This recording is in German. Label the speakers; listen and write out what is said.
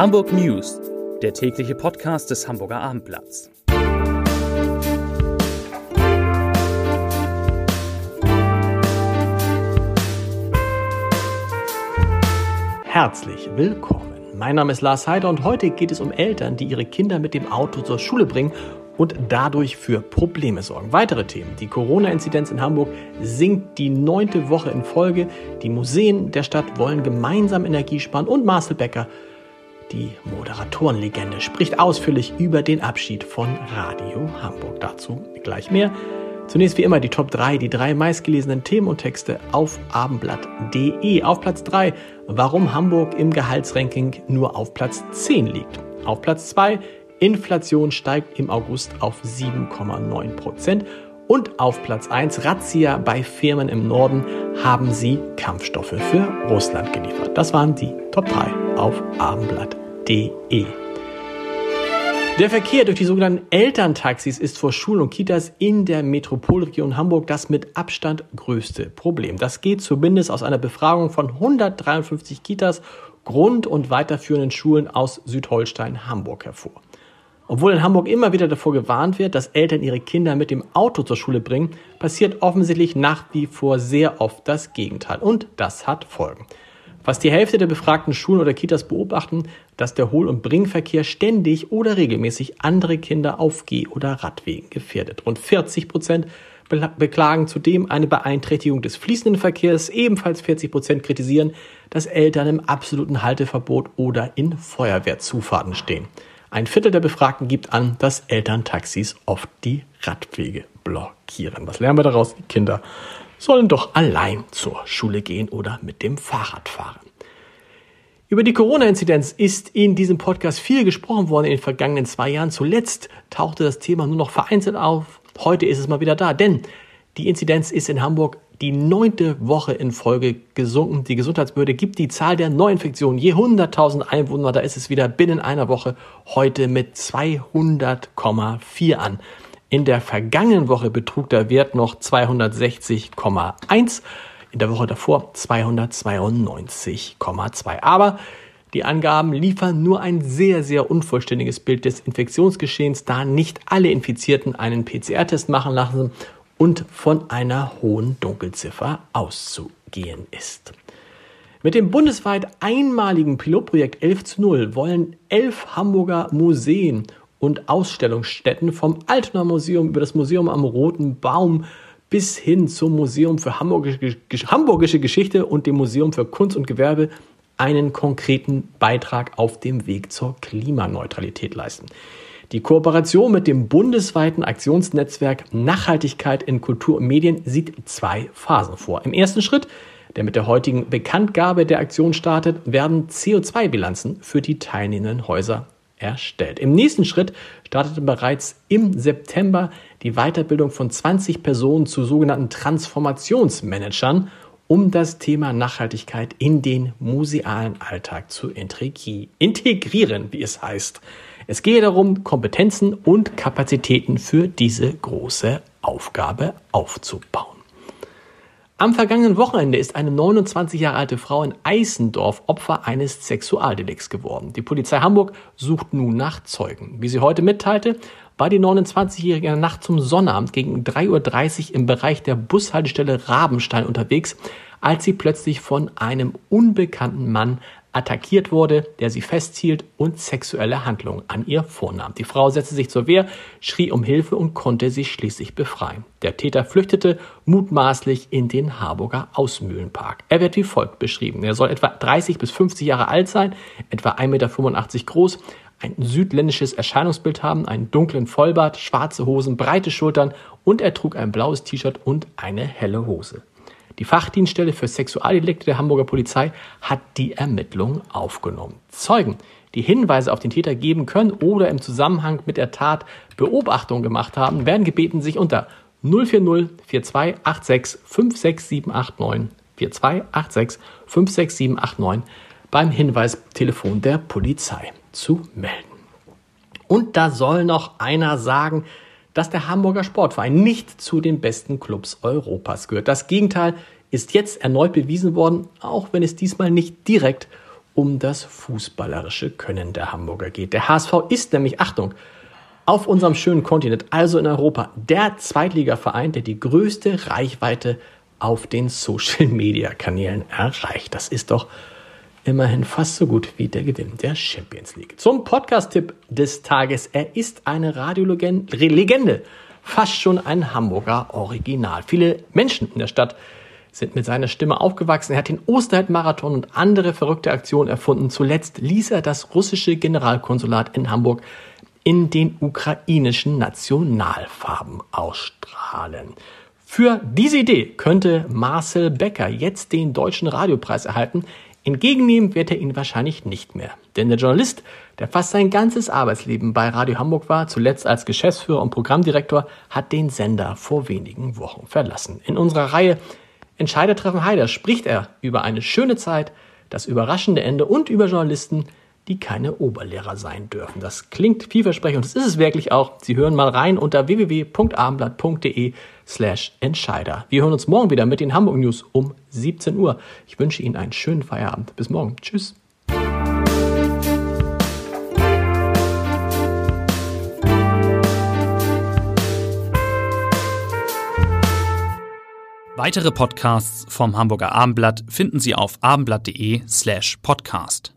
Speaker 1: Hamburg News, der tägliche Podcast des Hamburger Abendblatts.
Speaker 2: Herzlich willkommen. Mein Name ist Lars Heider und heute geht es um Eltern, die ihre Kinder mit dem Auto zur Schule bringen und dadurch für Probleme sorgen. Weitere Themen. Die Corona-Inzidenz in Hamburg sinkt die neunte Woche in Folge. Die Museen der Stadt wollen gemeinsam Energie sparen und Marcel Becker die Moderatorenlegende spricht ausführlich über den Abschied von Radio Hamburg. Dazu gleich mehr. Zunächst wie immer die Top 3, die drei meistgelesenen Themen und Texte auf abendblatt.de. Auf Platz 3, warum Hamburg im Gehaltsranking nur auf Platz 10 liegt. Auf Platz 2, Inflation steigt im August auf 7,9 Prozent. Und auf Platz 1, Razzia bei Firmen im Norden haben sie Kampfstoffe für Russland geliefert. Das waren die Top 3 auf Abendblatt www.ftf.de. Der Verkehr durch die sogenannten Elterntaxis ist vor Schulen und Kitas in der Metropolregion Hamburg das mit Abstand größte Problem. Das geht zumindest aus einer Befragung von 153 Kitas, Grund- und weiterführenden Schulen aus Südholstein, Hamburg hervor. Obwohl in Hamburg immer wieder davor gewarnt wird, dass Eltern ihre Kinder mit dem Auto zur Schule bringen, passiert offensichtlich nach wie vor sehr oft das Gegenteil. Und das hat Folgen. Fast die Hälfte der befragten Schulen oder Kitas beobachten, dass der Hohl- und Bringverkehr ständig oder regelmäßig andere Kinder auf Geh- oder Radwegen gefährdet. Rund 40 Prozent beklagen zudem eine Beeinträchtigung des fließenden Verkehrs. Ebenfalls 40 Prozent kritisieren, dass Eltern im absoluten Halteverbot oder in Feuerwehrzufahrten stehen. Ein Viertel der Befragten gibt an, dass Elterntaxis oft die Radwege blockieren. Was lernen wir daraus? Die Kinder sollen doch allein zur Schule gehen oder mit dem Fahrrad fahren. Über die Corona-Inzidenz ist in diesem Podcast viel gesprochen worden in den vergangenen zwei Jahren. Zuletzt tauchte das Thema nur noch vereinzelt auf. Heute ist es mal wieder da, denn die Inzidenz ist in Hamburg die neunte Woche in Folge gesunken. Die Gesundheitsbehörde gibt die Zahl der Neuinfektionen je 100.000 Einwohner, da ist es wieder binnen einer Woche heute mit 200,4 an. In der vergangenen Woche betrug der Wert noch 260,1, in der Woche davor 292,2. Aber die Angaben liefern nur ein sehr, sehr unvollständiges Bild des Infektionsgeschehens, da nicht alle Infizierten einen PCR-Test machen lassen und von einer hohen Dunkelziffer auszugehen ist. Mit dem bundesweit einmaligen Pilotprojekt 11 zu 0 wollen elf Hamburger Museen und Ausstellungsstätten vom Altonaer Museum über das Museum am Roten Baum bis hin zum Museum für Hamburgische, Geschichte und dem Museum für Kunst und Gewerbe einen konkreten Beitrag auf dem Weg zur Klimaneutralität leisten. Die Kooperation mit dem bundesweiten Aktionsnetzwerk Nachhaltigkeit in Kultur und Medien sieht zwei Phasen vor. Im ersten Schritt, der mit der heutigen Bekanntgabe der Aktion startet, werden CO2-Bilanzen für die teilnehmenden Häuser erstellt. Im nächsten Schritt startete bereits im September die Weiterbildung von 20 Personen zu sogenannten Transformationsmanagern, um das Thema Nachhaltigkeit in den musealen Alltag zu integrieren, wie es heißt. Es gehe darum, Kompetenzen und Kapazitäten für diese große Aufgabe aufzubauen. Am vergangenen Wochenende ist eine 29 Jahre alte Frau in Eisendorf Opfer eines Sexualdelikts geworden. Die Polizei Hamburg sucht nun nach Zeugen. Wie sie heute mitteilte, war die 29-Jährige in der Nacht zum Sonnabend gegen 3.30 Uhr im Bereich der Bushaltestelle Rabenstein unterwegs, als sie plötzlich von einem unbekannten Mann attackiert wurde, der sie festhielt und sexuelle Handlungen an ihr vornahm. Die Frau setzte sich zur Wehr, schrie um Hilfe und konnte sich schließlich befreien. Der Täter flüchtete mutmaßlich in den Harburger Ausmühlenpark. Er wird wie folgt beschrieben. Er soll etwa 30 bis 50 Jahre alt sein, etwa 1,85 Meter groß, ein südländisches Erscheinungsbild haben, einen dunklen Vollbart, schwarze Hosen, breite Schultern und er trug ein blaues T-Shirt und eine helle Hose. Die Fachdienststelle für Sexualdelikte der Hamburger Polizei hat die Ermittlungen aufgenommen. Zeugen, die Hinweise auf den Täter geben können oder im Zusammenhang mit der Tat Beobachtungen gemacht haben, werden gebeten, sich unter 040 4286 56789 4286 56789 beim Hinweistelefon der Polizei zu melden. Und da soll noch einer sagen, dass der Hamburger Sportverein nicht zu den besten Clubs Europas gehört. Das Gegenteil ist jetzt erneut bewiesen worden, auch wenn es diesmal nicht direkt um das fußballerische Können der Hamburger geht. Der HSV ist nämlich, Achtung, auf unserem schönen Kontinent, also in Europa, der Zweitligaverein, der die größte Reichweite auf den Social-Media-Kanälen erreicht. Das ist doch immerhin fast so gut wie der Gewinn der Champions League. Zum Podcast-Tipp des Tages. Er ist eine Radiolegende, fast schon ein Hamburger Original. Viele Menschen in der Stadt sind mit seiner Stimme aufgewachsen. Er hat den Osterheld-Marathon und andere verrückte Aktionen erfunden. Zuletzt ließ er das russische Generalkonsulat in Hamburg in den ukrainischen Nationalfarben ausstrahlen. Für diese Idee könnte Marcel Becker jetzt den Deutschen Radiopreis erhalten. Entgegennehmen wird er ihn wahrscheinlich nicht mehr. Denn der Journalist, der fast sein ganzes Arbeitsleben bei Radio Hamburg war, zuletzt als Geschäftsführer und Programmdirektor, hat den Sender vor wenigen Wochen verlassen. In unserer Reihe Entscheider treffen Heider spricht er über eine schöne Zeit, das überraschende Ende und über Journalisten, die keine Oberlehrer sein dürfen. Das klingt vielversprechend und das ist es wirklich auch. Sie hören mal rein unter www.abendblatt.de slash Entscheider. Wir hören uns morgen wieder mit den Hamburg News um 17 Uhr. Ich wünsche Ihnen einen schönen Feierabend. Bis morgen. Tschüss.
Speaker 1: Weitere Podcasts vom Hamburger Abendblatt finden Sie auf abendblatt.de slash podcast.